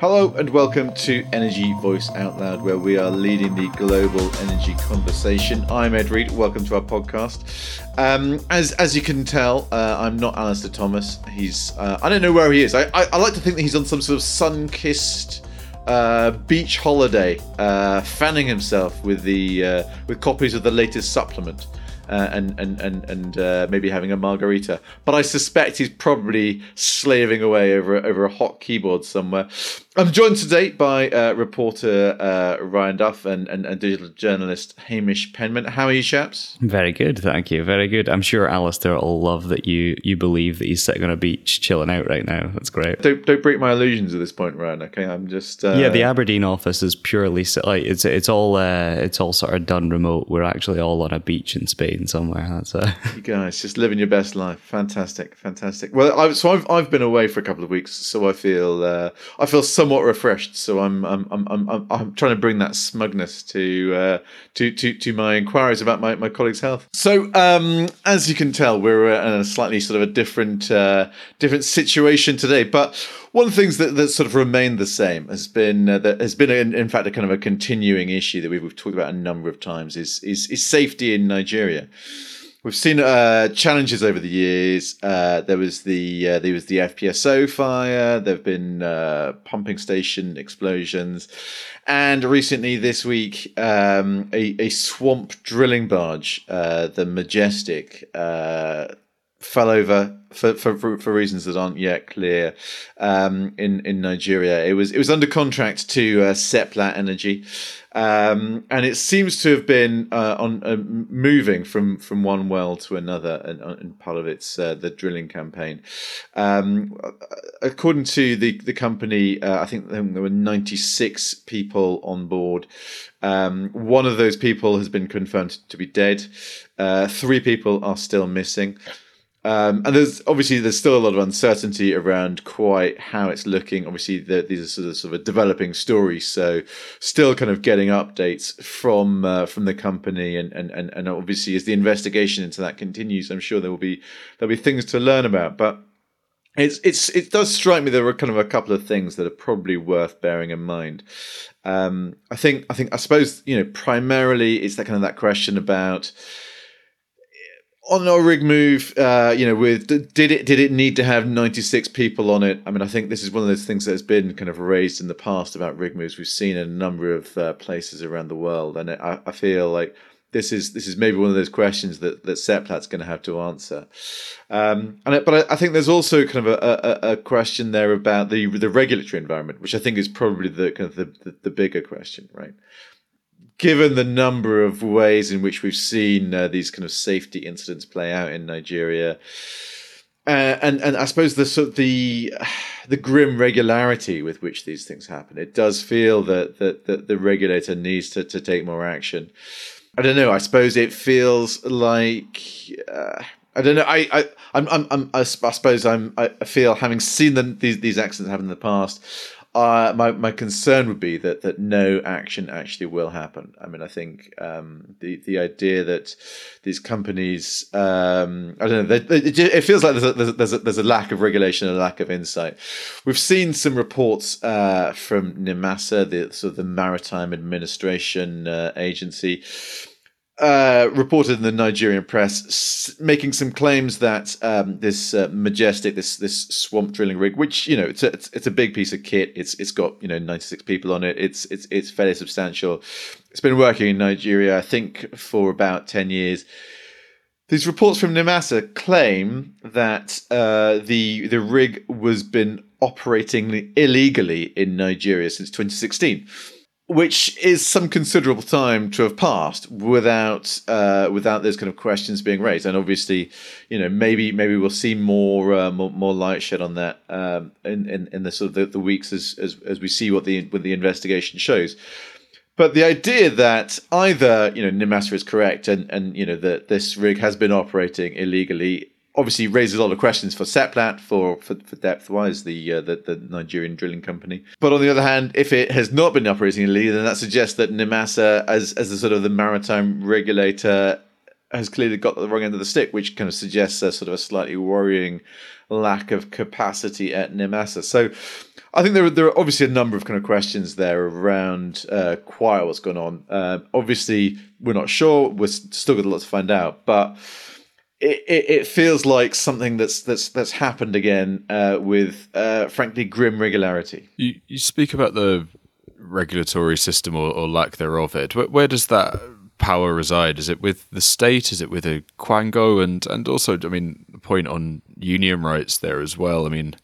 Hello and welcome to Energy Voice Out Loud, where we are leading the global energy conversation. I'm Ed Reed. Welcome to our podcast. Um, as as you can tell, uh, I'm not Alistair Thomas. He's uh, I don't know where he is. I, I, I like to think that he's on some sort of sun-kissed uh, beach holiday, uh, fanning himself with the uh, with copies of the latest supplement. Uh, and and and and uh, maybe having a margarita. But I suspect he's probably slaving away over over a hot keyboard somewhere. I'm joined today by uh, reporter uh, Ryan Duff and, and, and, digital journalist Hamish Penman. How are you, chaps? Very good, thank you. Very good. I'm sure Alistair will love that you you believe that he's sitting on a beach chilling out right now. That's great. Don't don't break my illusions at this point, Ryan. Okay, I'm just uh... yeah. The Aberdeen office is purely like it's it's all uh, it's all sort of done remote. We're actually all on a beach in Spain somewhere. That's uh... you guys just living your best life. Fantastic, fantastic. Well, I, so I've I've been away for a couple of weeks, so I feel uh, I feel somewhat refreshed. So I'm I'm I'm I'm, I'm trying to bring that smugness to uh, to to to my inquiries about my, my colleagues' health. So um, as you can tell, we're in a slightly sort of a different uh, different situation today, but. One of the things that, that sort of remained the same has been uh, that has been in, in, fact a kind of a continuing issue that we've, we've talked about a number of times is is, is safety in Nigeria. We've seen uh, challenges over the years. Uh, there was the uh, there was the FPSO fire. There have been uh, pumping station explosions, and recently this week, um, a, a swamp drilling barge, uh, the Majestic, uh, fell over for, for, for reasons that aren't yet clear um, in in Nigeria. It was it was under contract to uh, Seplat Energy. Um, and it seems to have been uh, on uh, moving from from one well to another, and, and part of its uh, the drilling campaign. Um, according to the the company, uh, I think there were ninety six people on board. Um, one of those people has been confirmed to be dead. Uh, three people are still missing. Um, and there's obviously there's still a lot of uncertainty around quite how it's looking. Obviously, the, these are sort of, sort of developing stories, so still kind of getting updates from uh, from the company, and, and and and obviously as the investigation into that continues, I'm sure there will be there'll be things to learn about. But it's it's it does strike me there are kind of a couple of things that are probably worth bearing in mind. Um, I think I think I suppose you know primarily it's that kind of that question about on our rig move, uh, you know, with did it did it need to have ninety six people on it? I mean, I think this is one of those things that has been kind of raised in the past about rig moves. We've seen in a number of uh, places around the world, and I, I, feel like this is this is maybe one of those questions that that Seplat's going to have to answer. Um, and it, but I, I, think there's also kind of a, a, a, question there about the the regulatory environment, which I think is probably the kind of the, the, the bigger question, right? Given the number of ways in which we've seen uh, these kind of safety incidents play out in Nigeria, uh, and and I suppose the sort of the the grim regularity with which these things happen, it does feel that that, that the regulator needs to, to take more action. I don't know. I suppose it feels like. Uh, I don't know. I, I, I'm, I'm, I'm, I suppose I'm. I feel having seen them, these these accidents happen in the past. Uh, my my concern would be that that no action actually will happen. I mean, I think um, the the idea that these companies, um, I don't know, they, they, it feels like there's a, there's a, there's a lack of regulation and a lack of insight. We've seen some reports uh, from NIMASA, the sort of the Maritime Administration uh, Agency, uh, reported in the Nigerian press, s- making some claims that um, this uh, majestic, this this swamp drilling rig, which you know it's a, it's, it's a big piece of kit. It's it's got you know ninety six people on it. It's it's it's fairly substantial. It's been working in Nigeria, I think, for about ten years. These reports from NIMASA claim that uh, the the rig was been operating illegally in Nigeria since 2016 which is some considerable time to have passed without uh, without those kind of questions being raised. And obviously, you know, maybe maybe we'll see more uh, more, more, light shed on that um, in, in, in the sort of the, the weeks as, as as we see what the what the investigation shows. But the idea that either you know NIMASA is correct and and you know that this rig has been operating illegally obviously raises a lot of questions for Seplat for for, for Depthwize, the, uh, the the Nigerian drilling company. But on the other hand, if it has not been operating illegally, then that suggests that NIMASA, as as the sort of the maritime regulator, has clearly got the wrong end of the stick, which kind of suggests a sort of a slightly worrying lack of capacity at NIMASA. So I think there are, there are obviously a number of kind of questions there around uh, quite what's going on. Uh, obviously, we're not sure. We're still got a lot to find out, but it, it, feels like something that's that's that's happened again uh, with, uh, frankly, grim regularity. You you speak about the regulatory system or, or lack thereof. It where, where does that power reside? Is it with the state? Is it with a Quango? And and also, I mean, the point on union rights there as well. I mean,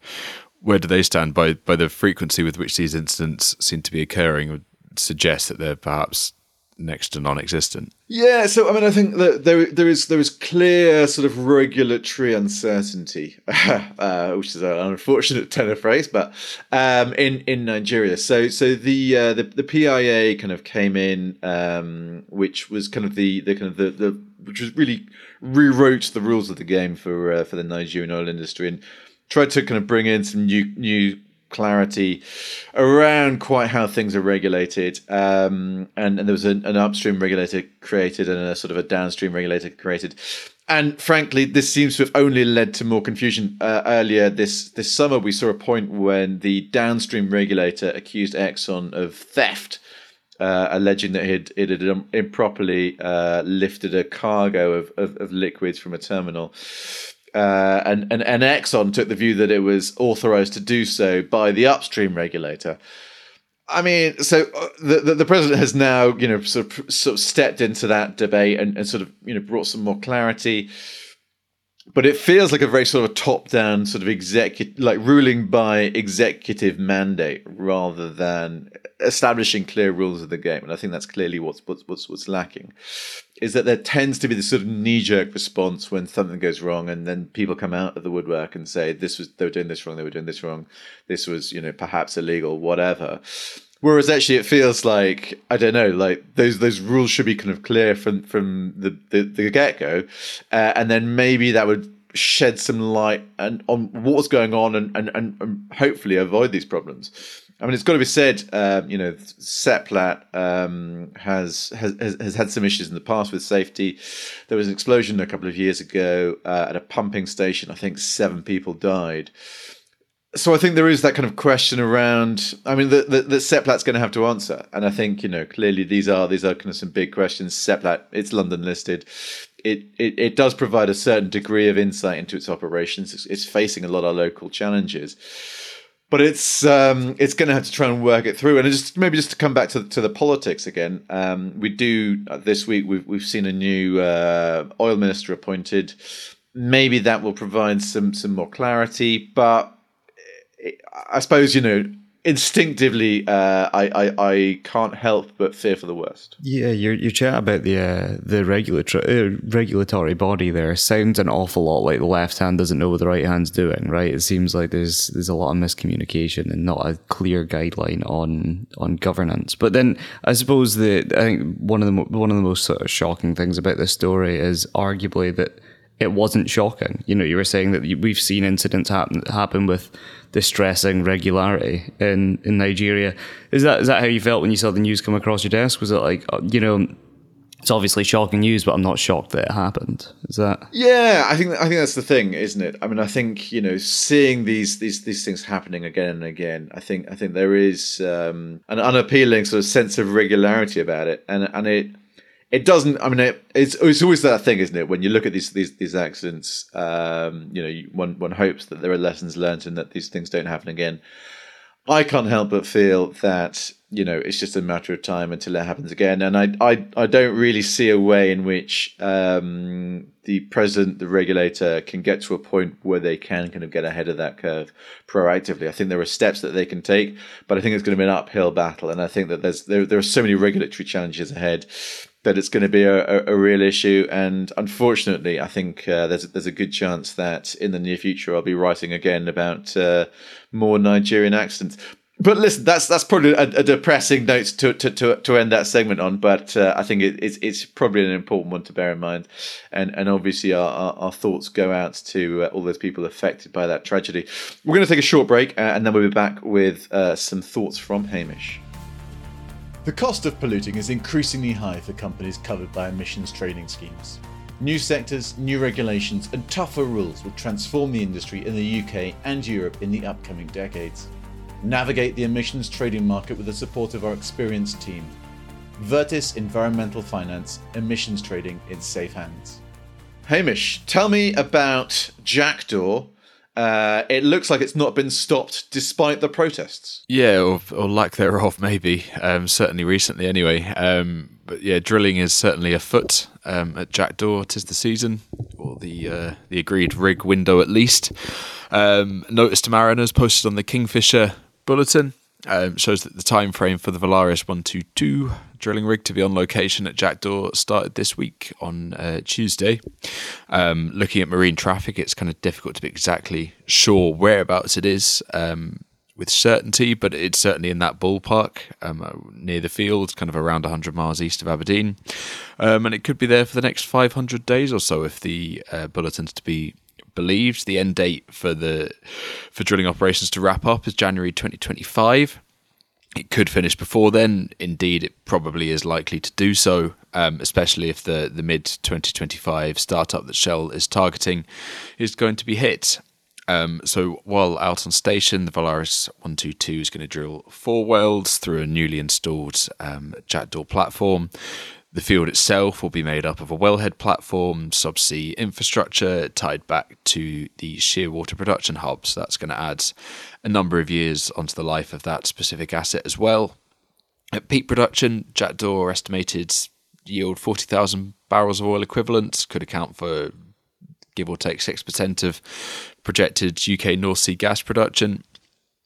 where do they stand by by the frequency with which these incidents seem to be occurring? Would suggest that they're perhaps next to non-existent. Yeah, so I mean, I think that there there is there is clear sort of regulatory uncertainty, uh, which is an unfortunate tenor phrase, but um, in in Nigeria. So so the uh, the the PIA kind of came in, um, which was kind of the the kind of the, the which was really rewrote the rules of the game for uh, for the Nigerian oil industry and tried to kind of bring in some new new clarity around quite how things are regulated. Um, and, and there was an, an, upstream regulator created and a sort of a downstream regulator created. And frankly, this seems to have only led to more confusion. Uh, earlier this this summer, we saw a point when the downstream regulator accused Exxon of theft. Uh, alleging that it, it had improperly uh, lifted a cargo of, of, of liquids from a terminal uh, and, and, and Exxon took the view that it was authorized to do so by the upstream regulator. I mean, so uh, the, the, the president has now, you know, sort of sort of stepped into that debate and, and sort of you know brought some more clarity but it feels like a very sort of top down sort of executive like ruling by executive mandate rather than establishing clear rules of the game and i think that's clearly what's what's what's, lacking is that there tends to be this sort of knee jerk response when something goes wrong and then people come out of the woodwork and say this was they were doing this wrong they were doing this wrong this was you know perhaps illegal whatever Whereas actually, it feels like I don't know, like those those rules should be kind of clear from from the the, the get go, uh, and then maybe that would shed some light and on what's going on and and and hopefully avoid these problems. I mean, it's got to be said, um, you know, Seplat um, has, has has had some issues in the past with safety. There was an explosion a couple of years ago uh, at a pumping station. I think seven people died so I think there is that kind of question around. I mean, that that Seplat's going to have to answer, and I think you know clearly these are these are kind of some big questions. Seplat, it's London listed. It, it it does provide a certain degree of insight into its operations. It's, it's facing a lot of local challenges, but it's um, it's going to have to try and work it through. And just maybe just to come back to to the politics again, um, we do uh, this week. We've we've seen a new uh, oil minister appointed. Maybe that will provide some some more clarity, but I suppose you know instinctively, uh, I, I I can't help but fear for the worst. Yeah, your your chat about the uh, the regulatory uh, regulatory body there sounds an awful lot like the left hand doesn't know what the right hand's doing. Right? It seems like there's there's a lot of miscommunication and not a clear guideline on on governance. But then I suppose that I think one of the one of the most sort of shocking things about this story is arguably that it wasn't shocking. You know, you were saying that we've seen incidents happen happen with distressing regularity in in Nigeria. Is that is that how you felt when you saw the news come across your desk? Was it like uh, you know? It's obviously shocking news, but I'm not shocked that it happened. Is that? Yeah, I think I think that's the thing, isn't it? I mean, I think you know, seeing these these these things happening again and again, I think I think there is um, an unappealing sort of sense of regularity about it, and and it it doesn't. I mean, it, it's it's always that thing, isn't it? When you look at these these these accidents, um, you know, one one hopes that there are lessons learned and that these things don't happen again. I can't help but feel that you know it's just a matter of time until it happens again, and I I, I don't really see a way in which um, the president, the regulator, can get to a point where they can kind of get ahead of that curve proactively. I think there are steps that they can take, but I think it's going to be an uphill battle, and I think that there's there there are so many regulatory challenges ahead that it's going to be a, a, real issue. And unfortunately, I think uh, there's there's a good chance that in the near future I'll be writing again about uh, more Nigerian accidents. But listen, that's that's probably a, a depressing note to, to, to, to end that segment on. But uh, I think it, it's it's probably an important one to bear in mind, and and obviously our, our, our thoughts go out to uh, all those people affected by that tragedy. We're going to take a short break, uh, and then we'll be back with uh, some thoughts from Hamish. The cost of polluting is increasingly high for companies covered by emissions trading schemes. New sectors, new regulations, and tougher rules will transform the industry in the UK and Europe in the upcoming decades. Navigate the emissions trading market with the support of our experienced team. Vertis Environmental Finance, emissions trading in safe hands. Hamish, tell me about Jackdaw. Uh, it looks like it's not been stopped despite the protests. Yeah, or, or lack thereof, maybe. Um, certainly recently, anyway. Um, but yeah, drilling is certainly afoot um, at Jackdaw. Tis the season, or the uh, the agreed rig window at least. Um, notice to mariners posted on the Kingfisher bulletin um, shows that the time frame for the Valaris 122 drilling rig to be on location at Jackdaw started this week on uh, Tuesday. Um, looking at marine traffic, it's kind of difficult to be exactly sure whereabouts it is um, with certainty, but it's certainly in that ballpark um, uh, near the field, kind of around 100 miles east of Aberdeen. Um, and it could be there for the next 500 days or so if the uh, bulletin's to be believed. The end date for the for drilling operations to wrap up is January 2025. It could finish before then. Indeed, it probably is likely to do so, um, especially if the, the mid 2025 startup that Shell is targeting is going to be hit. Um, so while out on station, the Valaris 122 is going to drill four wells through a newly installed um, Jackdaw platform. The field itself will be made up of a wellhead platform, subsea infrastructure tied back to the shearwater production hub. So that's going to add a number of years onto the life of that specific asset as well. At peak production, Jackdaw estimated yield 40,000 barrels of oil equivalent, could account for give or take 6% of projected UK North Sea gas production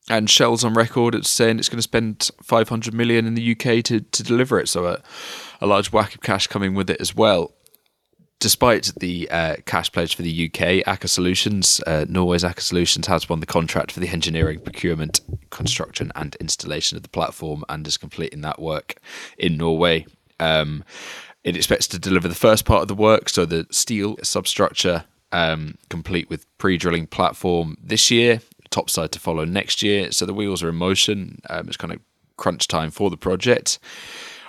and Shell's on record it's saying it's going to spend 500 million in the UK to, to deliver it. So a, a large whack of cash coming with it as well. Despite the uh, cash pledge for the UK, Aker Solutions, uh, Norway's Aker Solutions, has won the contract for the engineering, procurement, construction, and installation of the platform and is completing that work in Norway. Um, it expects to deliver the first part of the work, so the steel substructure, um, complete with pre drilling platform this year topside to follow next year. So the wheels are in motion. Um, it's kind of crunch time for the project.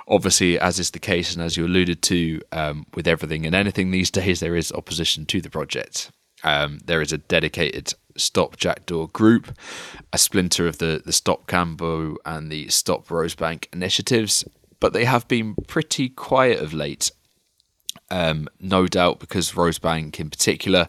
Obviously, as is the case, and as you alluded to, um, with everything and anything these days, there is opposition to the project. Um, there is a dedicated Stop Jackdaw group, a splinter of the, the Stop Cambo and the Stop Rosebank initiatives, but they have been pretty quiet of late. Um, no doubt because Rosebank in particular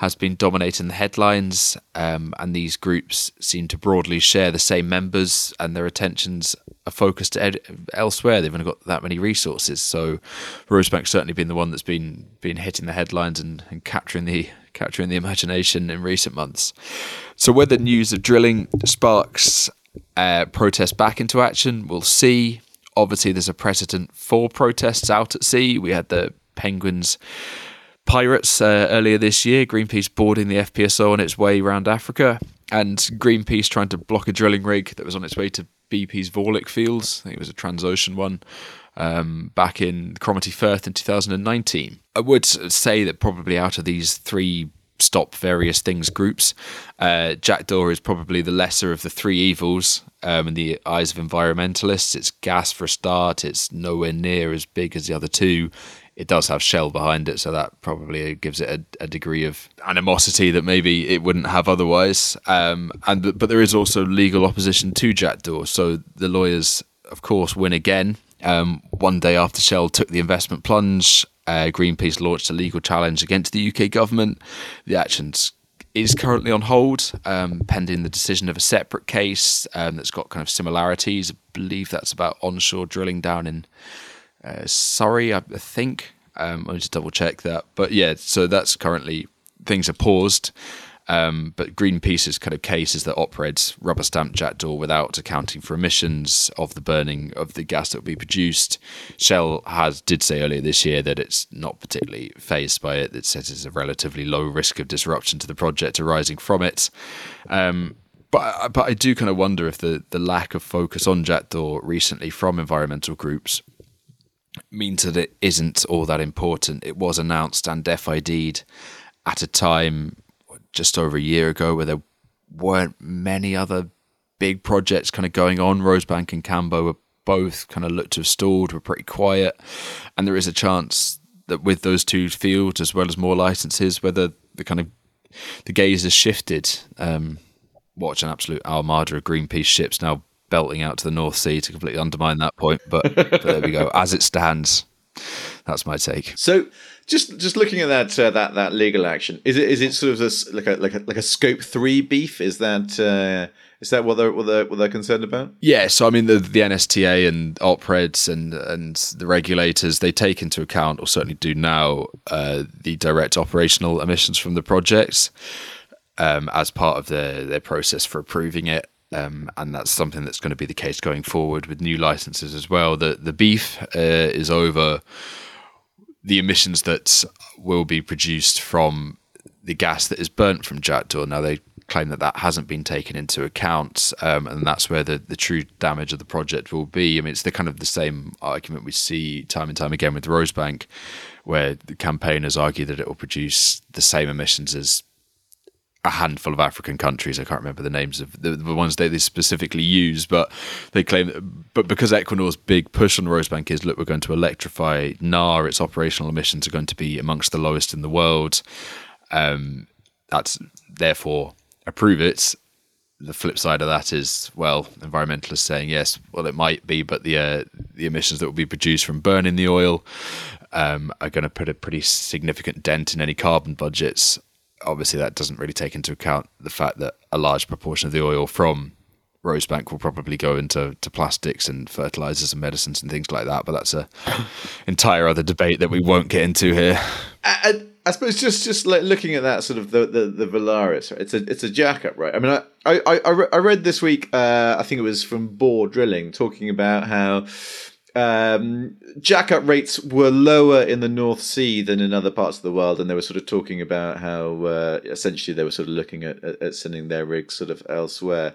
has been dominating the headlines, um, and these groups seem to broadly share the same members, and their attentions are focused ed- elsewhere. They've only got that many resources, so Rosebank's certainly been the one that's been been hitting the headlines and, and capturing the capturing the imagination in recent months. So whether news of drilling sparks uh, protests back into action, we'll see. Obviously, there's a precedent for protests out at sea. We had the Penguins pirates uh, earlier this year. Greenpeace boarding the FPSO on its way around Africa, and Greenpeace trying to block a drilling rig that was on its way to BP's Vorlich fields. I think it was a Transocean one um, back in Cromarty Firth in 2019. I would say that probably out of these three stop various things groups, uh, Jackdaw is probably the lesser of the three evils um, in the eyes of environmentalists. It's gas for a start. It's nowhere near as big as the other two it does have Shell behind it, so that probably gives it a, a degree of animosity that maybe it wouldn't have otherwise. Um, and but there is also legal opposition to Jackdaw, so the lawyers, of course, win again. Um, one day after Shell took the investment plunge, uh, Greenpeace launched a legal challenge against the UK government. The actions is currently on hold, um, pending the decision of a separate case um, that's got kind of similarities. I believe that's about onshore drilling down in uh, Surrey, I think. Um, I'll just double check that. But yeah, so that's currently things are paused. Um, but Greenpeace's kind of case is that operates rubber stamped Jackdaw without accounting for emissions of the burning of the gas that will be produced. Shell has did say earlier this year that it's not particularly fazed by it. It says it's a relatively low risk of disruption to the project arising from it. Um, but but I do kind of wonder if the the lack of focus on Jackdaw recently from environmental groups means that it isn't all that important. It was announced and FID'd at a time just over a year ago where there weren't many other big projects kind of going on. Rosebank and Cambo were both kind of looked to have stalled, were pretty quiet, and there is a chance that with those two fields as well as more licenses, whether the kind of the gaze has shifted. Um, watch an absolute armada of Greenpeace ships now belting out to the North Sea to completely undermine that point. But, but there we go. As it stands, that's my take. So, just just looking at that uh, that that legal action, is it is it sort of this like a like a like a scope three beef? Is that uh, is that what they're what they're what they're concerned about? Yeah, so I mean the the NSTA and OPREDS and and the regulators they take into account or certainly do now uh, the direct operational emissions from the projects um, as part of their their process for approving it. Um, and that's something that's going to be the case going forward with new licenses as well. The the beef uh, is over the emissions that will be produced from the gas that is burnt from Jackdaw. Now they claim that that hasn't been taken into account, um, and that's where the, the true damage of the project will be. I mean, it's the kind of the same argument we see time and time again with Rosebank, where the campaigners argue that it will produce the same emissions as a handful of African countries. I can't remember the names of the, the ones they, they specifically use, but they claim that. But because Equinor's big push on Rosebank is, look, we're going to electrify NAR, its operational emissions are going to be amongst the lowest in the world. Um, that's therefore approve it. The flip side of that is, well, environmentalists saying yes, well, it might be, but the uh, the emissions that will be produced from burning the oil um, are going to put a pretty significant dent in any carbon budgets obviously that doesn't really take into account the fact that a large proportion of the oil from Rosebank will probably go into to plastics and fertilizers and medicines and things like that. But that's a entire other debate that we won't get into here. I, I suppose just just like looking at that sort of the the, the Valaris, right? it's a it's a jackup, right? I mean, I I I, I read this week, uh, I think it was from Borr Drilling, talking about how um, jackup rates were lower in the North Sea than in other parts of the world, and they were sort of talking about how uh, essentially they were sort of looking at, at, sending their rigs sort of elsewhere.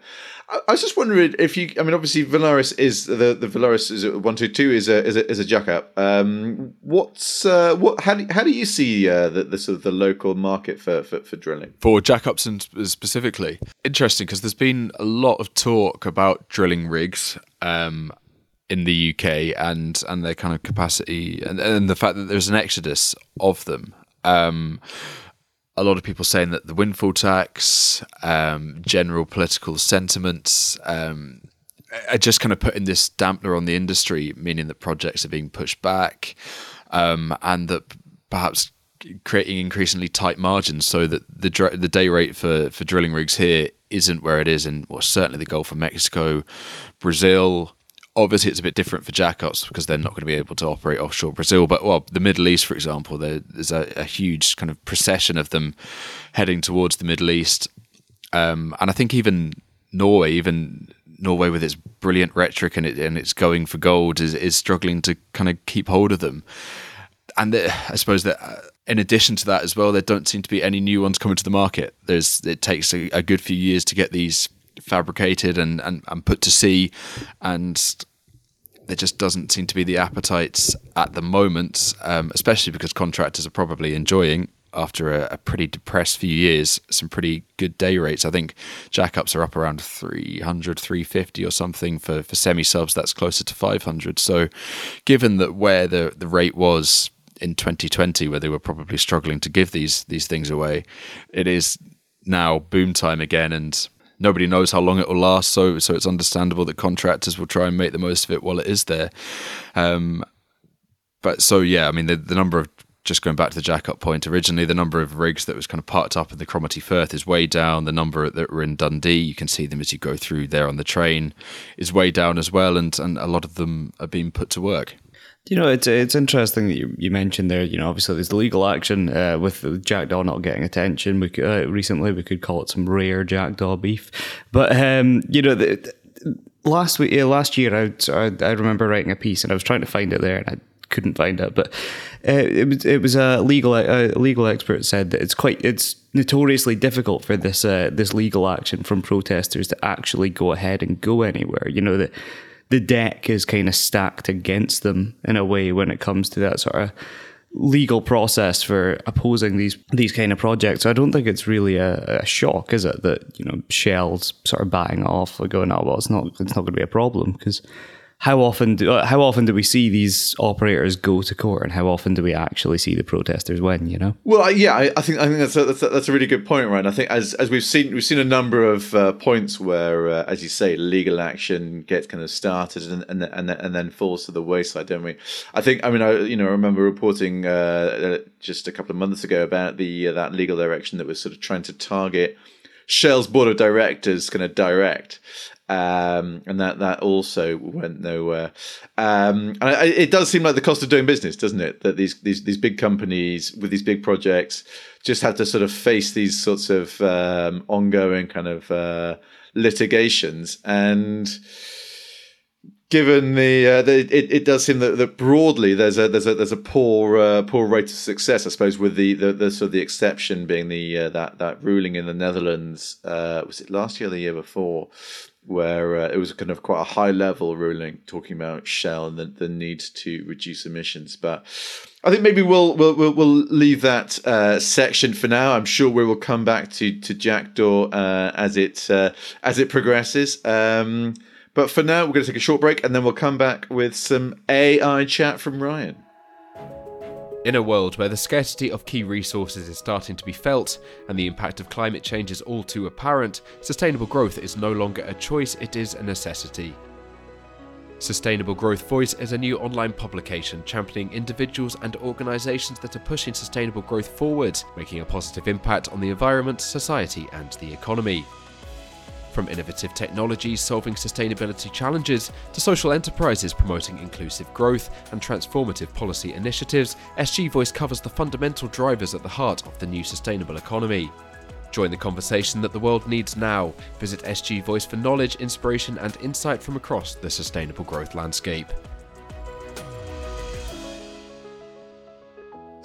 I, I, was just wondering if you, I mean, obviously Valaris is the the Valaris is one two two is a is a, is a jackup. Um, what's uh, what? How do how do you see uh, the, the sort of the local market for for, for drilling for jackups and specifically interesting because there's been a lot of talk about drilling rigs. Um, in the UK and and their kind of capacity and, and the fact that there's an exodus of them. Um, a lot of people saying that the windfall tax, um, general political sentiments, um, are just kind of putting this dampener on the industry, meaning that projects are being pushed back, um, and that perhaps creating increasingly tight margins, so that the the day rate for for drilling rigs here isn't where it is in well certainly the Gulf of Mexico, Brazil, obviously it's a bit different for jackups because they're not going to be able to operate offshore Brazil. But well, the Middle East, for example, there's a, a, huge kind of procession of them heading towards the Middle East, um, and I think even Norway, even Norway with its brilliant rhetoric and, it, and its going for gold, is is struggling to kind of keep hold of them. And the, I suppose that. Uh, in addition to that, as well, there don't seem to be any new ones coming to the market. There's it takes a, a good few years to get these fabricated and, and, and put to sea. And there just doesn't seem to be the appetites at the moment, um, especially because contractors are probably enjoying after a, a, pretty depressed few years some pretty good day rates. I think jackups are up around 300, 350 or something for, for semi subs. That's closer to 500. So, given that where the, the rate was in 2020, where they were probably struggling to give these these things away, it is now boom time again. And nobody knows how long it will last. So so it's understandable that contractors will try and make the most of it while it is there. Um, but so yeah, I mean the the number of just going back to the jack-up point, originally the number of rigs that was kind of parked up in the Cromarty Firth is way down. The number that were in Dundee, you can see them as you go through there on the train, is way down as well, and, and a lot of them are being put to work. You know, it's it's interesting that you, you mentioned there. You know, obviously there's the legal action uh, with jackdaw not getting attention. We could, uh, recently we could call it some rare jackdaw beef, but um, you know, the, the, last week, uh, last year, I, I, I remember writing a piece and I was trying to find it there and I couldn't find it, but uh, it was it was a legal a legal expert said that it's quite it's notoriously difficult for this uh, this legal action from protesters to actually go ahead and go anywhere. You know that the deck is kind of stacked against them in a way when it comes to that sort of legal process for opposing these these kind of projects. So I don't think it's really a, a, shock, is it, that you know Shell's sort of buying off or going, oh well, it's not it's not going to be a problem because how often do uh, how often do we see these operators go to court, and how often do we actually see the protesters win? You know. Well, yeah, I, I think I think that's a, that's a, that's a really good point, right? I think as as we've seen we've seen a number of uh, points where, uh, as you say, legal action gets kind of started and and and, and then falls to the wayside, don't we? I think I mean I you know I remember reporting uh, just a couple of months ago about the uh, that legal direction that was sort of trying to target. Shell's board of directors kind of direct, um, and that that also went nowhere. Um, and I, it does seem like the cost of doing business, doesn't it? That these these these big companies with these big projects just have to sort of face these sorts of um, ongoing kind of uh, litigations and. Given the, uh, the it, it does seem that, that broadly there's a there's a there's a poor uh, poor rate of success I suppose with the the, the sort of the exception being the uh, that that ruling in the Netherlands uh, was it last year or the year before where uh, it was kind of quite a high level ruling talking about Shell and the, the need to reduce emissions. But I think maybe we'll we'll we'll, we'll leave that uh, section for now. I'm sure we will come back to to Jackdaw uh, as it uh, as it progresses. Um, but for now, we're going to take a short break and then we'll come back with some AI chat from Ryan. In a world where the scarcity of key resources is starting to be felt and the impact of climate change is all too apparent, sustainable growth is no longer a choice, it is a necessity. Sustainable Growth Voice is a new online publication championing individuals and organisations that are pushing sustainable growth forward, making a positive impact on the environment, society, and the economy. From innovative technologies solving sustainability challenges to social enterprises promoting inclusive growth and transformative policy initiatives, SG Voice covers the fundamental drivers at the heart of the new sustainable economy. Join the conversation that the world needs now. Visit SG Voice for knowledge, inspiration, and insight from across the sustainable growth landscape.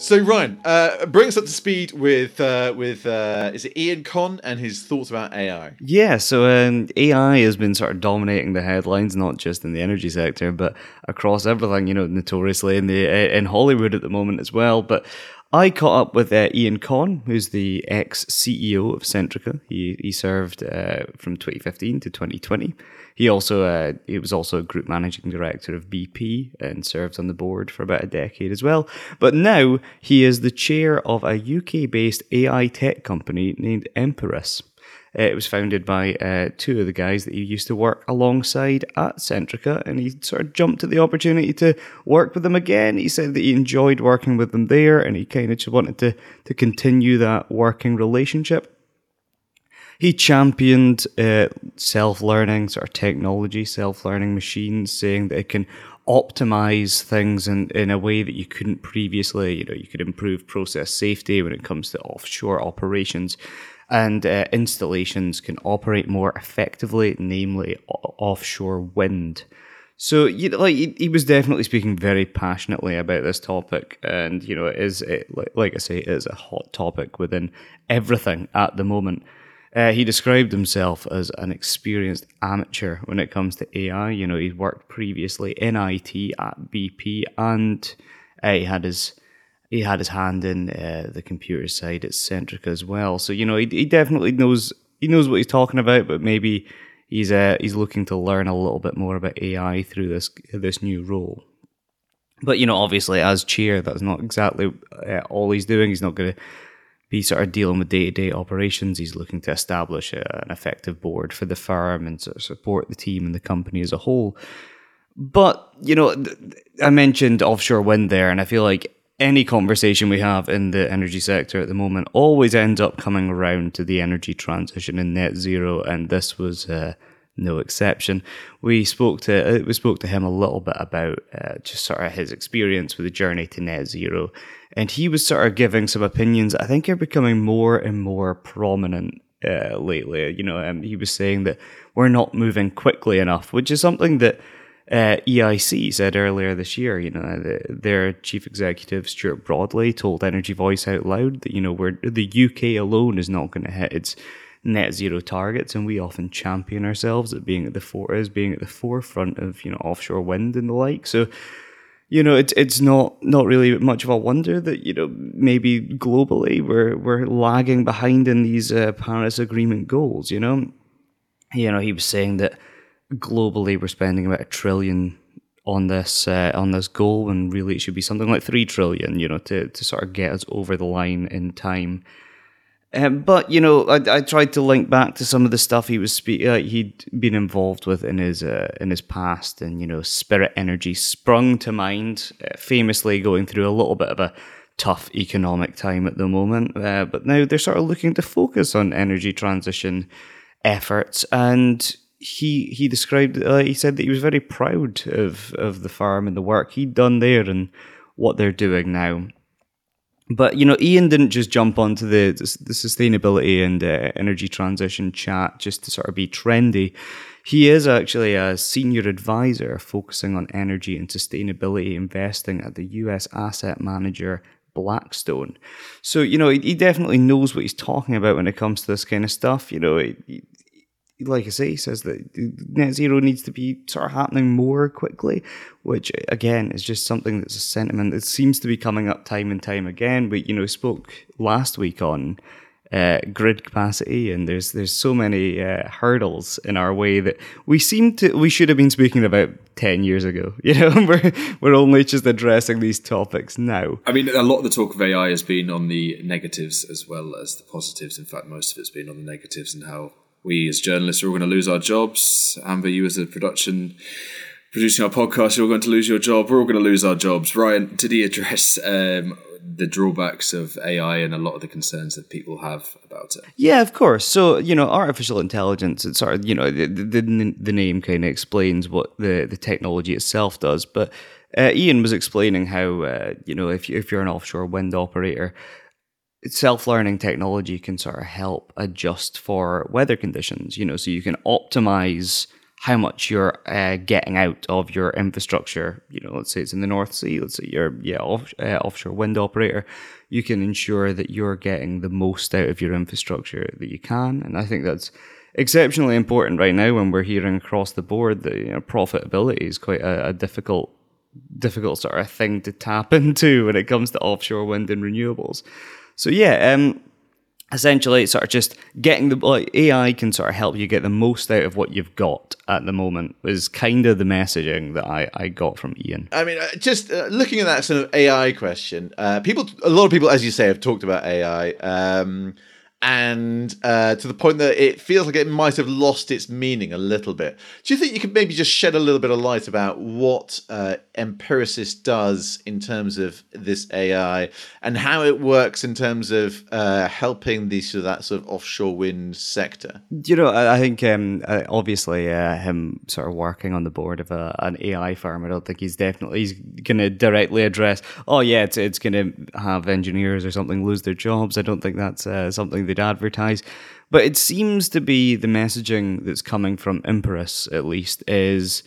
So Ryan, uh, bring us up to speed with uh, with uh, is it Iain Conn and his thoughts about AI? Yeah, so um, AI has been sort of dominating the headlines, not just in the energy sector, but across everything. You know, notoriously in the in Hollywood at the moment as well. But I caught up with uh, Iain Conn, who's the ex CEO of Centrica. He he served uh, from 2015 to 2020. He also uh, he was also a group managing director of BP and served on the board for about a decade as well. But now he is the chair of a UK based AI tech company named Emperis. Uh, it was founded by uh, two of the guys that he used to work alongside at Centrica, and he sort of jumped at the opportunity to work with them again. He said that he enjoyed working with them there, and he kind of just wanted to to continue that working relationship he championed uh, self learning, sort of technology, self learning machines, saying that it can optimize things in, in a way that you couldn't previously. You know, you could improve process safety when it comes to offshore operations. And uh, installations can operate more effectively, namely o- offshore wind. So, you know, like he, he, was definitely speaking very passionately about this topic, and you know, it is it, like, I say, it is a hot topic within everything at the moment. Uh, he described himself as an experienced amateur when it comes to AI. You know, he'd worked previously in IT at BP, and uh, he had his he had his hand in uh, the computer side at Centrica as well. So you know, he, he definitely knows he knows what he's talking about, but maybe he's uh, he's looking to learn a little bit more about AI through this this new role. But you know, obviously, as chair, that's not exactly uh, all he's doing. He's not going to be sort of dealing with day to day operations. He's looking to establish a, an effective board for the firm and sort of support the team and the company as a whole. But, you know, I mentioned offshore wind there, and I feel like any conversation we have in the energy sector at the moment always ends up coming around to the energy transition and net zero, and this was uh, no exception. We spoke to uh, we spoke to him a little bit about uh, just sort of his experience with the journey to net zero and he was sort of giving some opinions I think are becoming more and more prominent uh, lately. You know, um, he was saying that we're not moving quickly enough, which is something that uh, EIC said earlier this year. You know, the, their chief executive Stuart Broadley told Energy Voice out loud that you know we're the UK alone is not going to hit its net zero targets, and we often champion ourselves at being at the for as being at the forefront of you know offshore wind and the like. So you know, it's it's not not really much of a wonder that you know maybe globally we're we're lagging behind in these uh, Paris Agreement goals. You know, you know he was saying that globally we're spending about a trillion on this uh, on this goal, and really it should be something like three trillion. You know, to to sort of get us over the line in time. Um, but you know, I, I tried to link back to some of the stuff he was spe- uh, he'd been involved with in his uh, in his past, and you know, spirit energy sprung to mind. Uh, famously, going through a little bit of a tough economic time at the moment, uh, but now they're sort of looking to focus on energy transition efforts. And he he described uh, he said that he was very proud of of the farm and the work he'd done there and what they're doing now. But you know, Iain didn't just jump onto the the sustainability and uh, energy transition chat just to sort of be trendy. He is actually a senior advisor focusing on energy and sustainability investing at the U.S. asset manager Blackstone. So you know, he, definitely knows what he's talking about when it comes to this kind of stuff. You know, he, like I say, he says that net zero needs to be sort of happening more quickly, which again is just something that's a sentiment that seems to be coming up time and time again. But you know, spoke last week on uh, grid capacity, and there's there's so many uh, hurdles in our way that we seem to we should have been speaking about ten years ago. You know, we're we're only just addressing these topics now. I mean, a lot of the talk of AI has been on the negatives as well as the positives. In fact, most of it's been on the negatives and how we as journalists are all going to lose our jobs. Amber, you as a production producing our podcast, you're going to lose your job. We're all going to lose our jobs. Ryan, did he address um, the drawbacks of AI and a lot of the concerns that people have about it? Yeah, of course. So you know, artificial intelligence. It's sort of you know the the, the name kind of explains what the the technology itself does, but. Uh, Iain was explaining how uh, you know if if you're an offshore wind operator, self-learning technology can sort of help adjust for weather conditions you know so you can optimize how much you're uh, getting out of your infrastructure. You know let's say it's in the north sea let's say you're yeah off, uh, offshore wind operator you can ensure that you're getting the most out of your infrastructure that you can and i think that's exceptionally important right now when we're hearing across the board that you know, profitability is quite a, a difficult difficult sort of thing to tap into when it comes to offshore wind and renewables so yeah, um, essentially it's sort of just getting the like AI can sort of help you get the most out of what you've got at the moment was kind of the messaging that I, I got from Iain. I mean, uh, just uh, looking at that sort of AI question, uh, people, a lot of people, as you say, have talked about AI. Um, and uh, to the point that it feels like it might have lost its meaning a little bit. Do you think you could maybe just shed a little bit of light about what uh, Empiricist does in terms of this AI and how it works in terms of uh, helping the sort of that sort of offshore wind sector? You know, I think um, obviously uh, him sort of working on the board of a, an AI firm. I don't think he's definitely he's going to directly address. Oh yeah, it's it's going to have engineers or something lose their jobs. I don't think that's uh, something they'd advertise. But it seems to be the messaging that's coming from Imperis, at least, is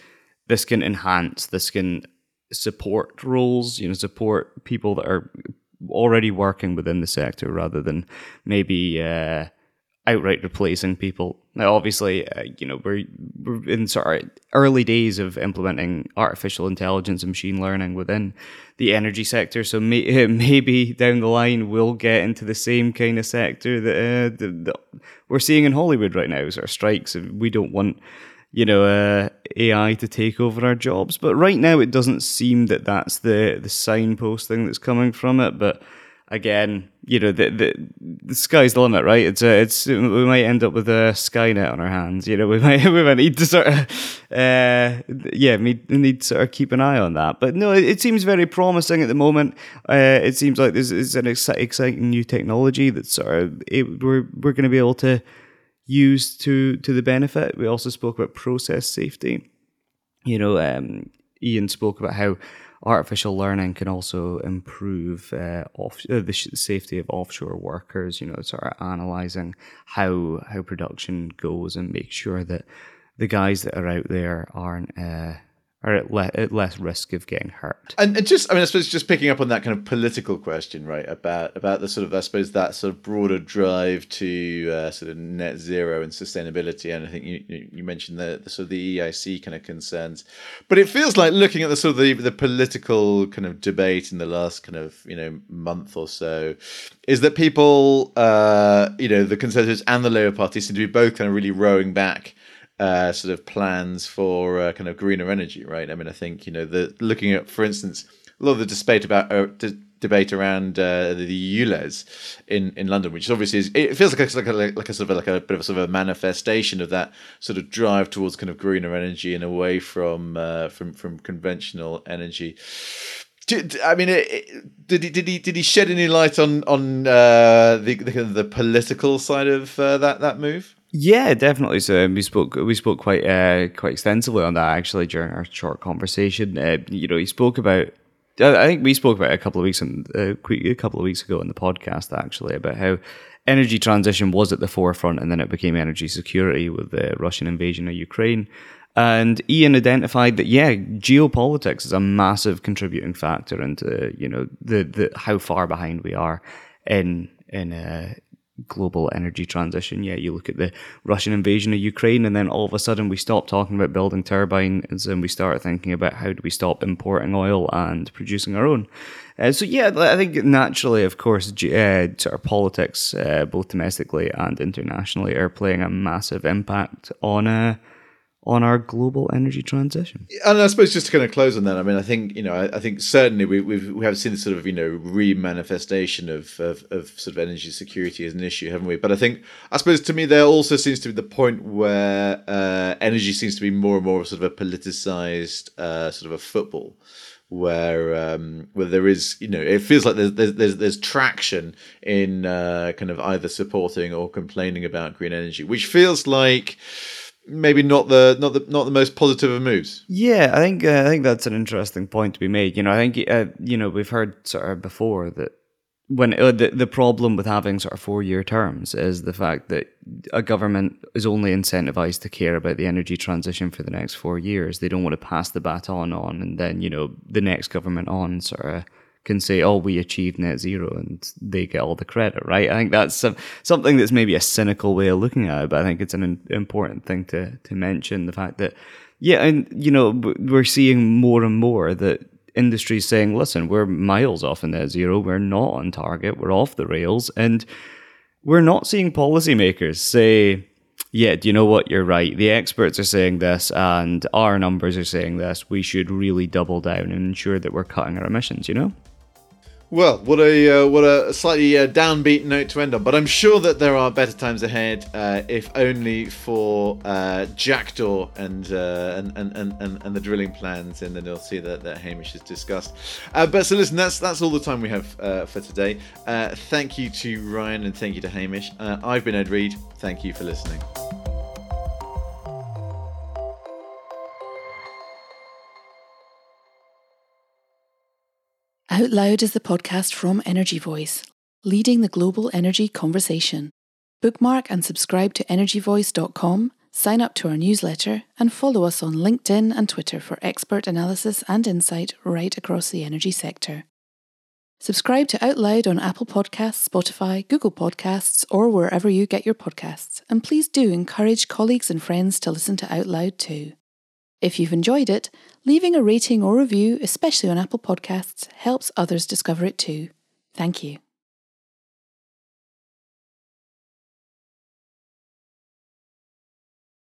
this can enhance, this can support roles, you know, support people that are already working within the sector rather than maybe uh, outright replacing people. Now, obviously, uh, you know, we're, we're in sort of early days of implementing artificial intelligence and machine learning within the energy sector. So may, maybe down the line we'll get into the same kind of sector that, uh, that, we're seeing in Hollywood right now, sort of strikes. We don't want, you know, uh, AI to take over our jobs. But right now, it doesn't seem that that's the the signposting that's coming from it. But again, you know, the, the, the sky's the limit, right? It's a, it's we might end up with a Skynet on our hands. You know, we might we might need to sort of, uh, yeah, we need to sort of keep an eye on that. But no, it, it seems very promising at the moment. Uh, it seems like this is an exciting new technology that's sort of it, we're we're going to be able to use to to the benefit. We also spoke about process safety. You know, um, Iain spoke about how artificial learning can also improve uh, off, uh, the safety of offshore workers. You know, sort of analyzing how how production goes and make sure that the guys that are out there aren't uh, are at, le- at less risk of getting hurt. And, just, I mean, I suppose just picking up on that kind of political question, right, about about the sort of, I suppose, that sort of broader drive to uh, sort of net zero and sustainability. And I think you you mentioned the, the sort of the EIC kind of concerns, but it feels like looking at the sort of the, the political kind of debate in the last kind of you know month or so, is that people, uh, you know, the Conservatives and the Labour Party seem to be both kind of really rowing back uh, sort of plans for uh, kind of greener energy, right? I mean, I think you know the looking at, for instance, a lot of the debate about uh, debate around uh, the ULEZ in, in London, which obviously is it feels like a, like a like a sort of like a bit of a sort of a manifestation of that sort of drive towards kind of greener energy and away from uh, from from conventional energy. I mean, did he did he did he shed any light on on uh, the, the the political side of uh, that that move? Yeah, definitely. So we spoke we spoke quite uh, quite extensively on that actually during our short conversation. Uh, you know, he spoke about. I think we spoke about a couple of weeks and uh, a couple of weeks ago in the podcast actually about how energy transition was at the forefront and then it became energy security with the Russian invasion of Ukraine. And Iain identified that yeah, geopolitics is a massive contributing factor into you know the the how far behind we are in in a global energy transition. Yeah, you look at the Russian invasion of Ukraine, and then all of a sudden we stop talking about building turbines and we start thinking about how do we stop importing oil and producing our own. Uh, so yeah, I think naturally, of course, uh, politics, uh, both domestically and internationally, are playing a massive impact on. On our global energy transition. And I suppose just to kind of close on that, I mean, I think you know, I, I think certainly we we've, we have seen this sort of you know re-manifestation of, of, of sort of energy security as an issue, haven't we? But I think I suppose to me there also seems to be the point where uh, energy seems to be more and more sort of a politicized uh, sort of a football. Where um, where there is, you know, it feels like there's there's there's, traction in uh, kind of either supporting or complaining about green energy, which feels like maybe not the not the not the most positive of moves. Yeah, I think uh, I think that's an interesting point to be made. You know, I think uh, you know we've heard sort of before that when uh, the the problem with having sort of four year terms is the fact that a government is only incentivized to care about the energy transition for the next four years. They don't want to pass the baton on, and then you know the next government on sort of can say, "Oh, we achieved net zero," and they get all the credit, right? I think that's some, something that's maybe a cynical way of looking at it, but I think it's an important thing to to mention the fact that, yeah, and you know, we're seeing more and more that industries saying, "Listen, we're miles off in net zero. We're not on target. We're off the rails," and we're not seeing policymakers say. Yeah, do you know what? You're right. The experts are saying this, and our numbers are saying this. We should really double down and ensure that we're cutting our emissions, you know? Well, what a uh, what a slightly uh, downbeat note to end on. But I'm sure that there are better times ahead, uh, if only for uh, Jackdaw and, uh, and, and, and and the drilling plans in the North Sea that, that Hamish has discussed. Uh, but so listen, that's that's all the time we have for today. thank you to Ryan and thank you to Hamish. I've been Ed Reed. Thank you for listening. Out Loud is the podcast from Energy Voice, leading the global energy conversation. Bookmark and subscribe to energyvoice.com, sign up to our newsletter, and follow us on LinkedIn and Twitter for expert analysis and insight right across the energy sector. Subscribe to Out Loud on Apple Podcasts, Spotify, Google Podcasts, or wherever you get your podcasts, and please do encourage colleagues and friends to listen to Out Loud too. If you've enjoyed it, leaving a rating or review, especially on Apple Podcasts, helps others discover it too. Thank you.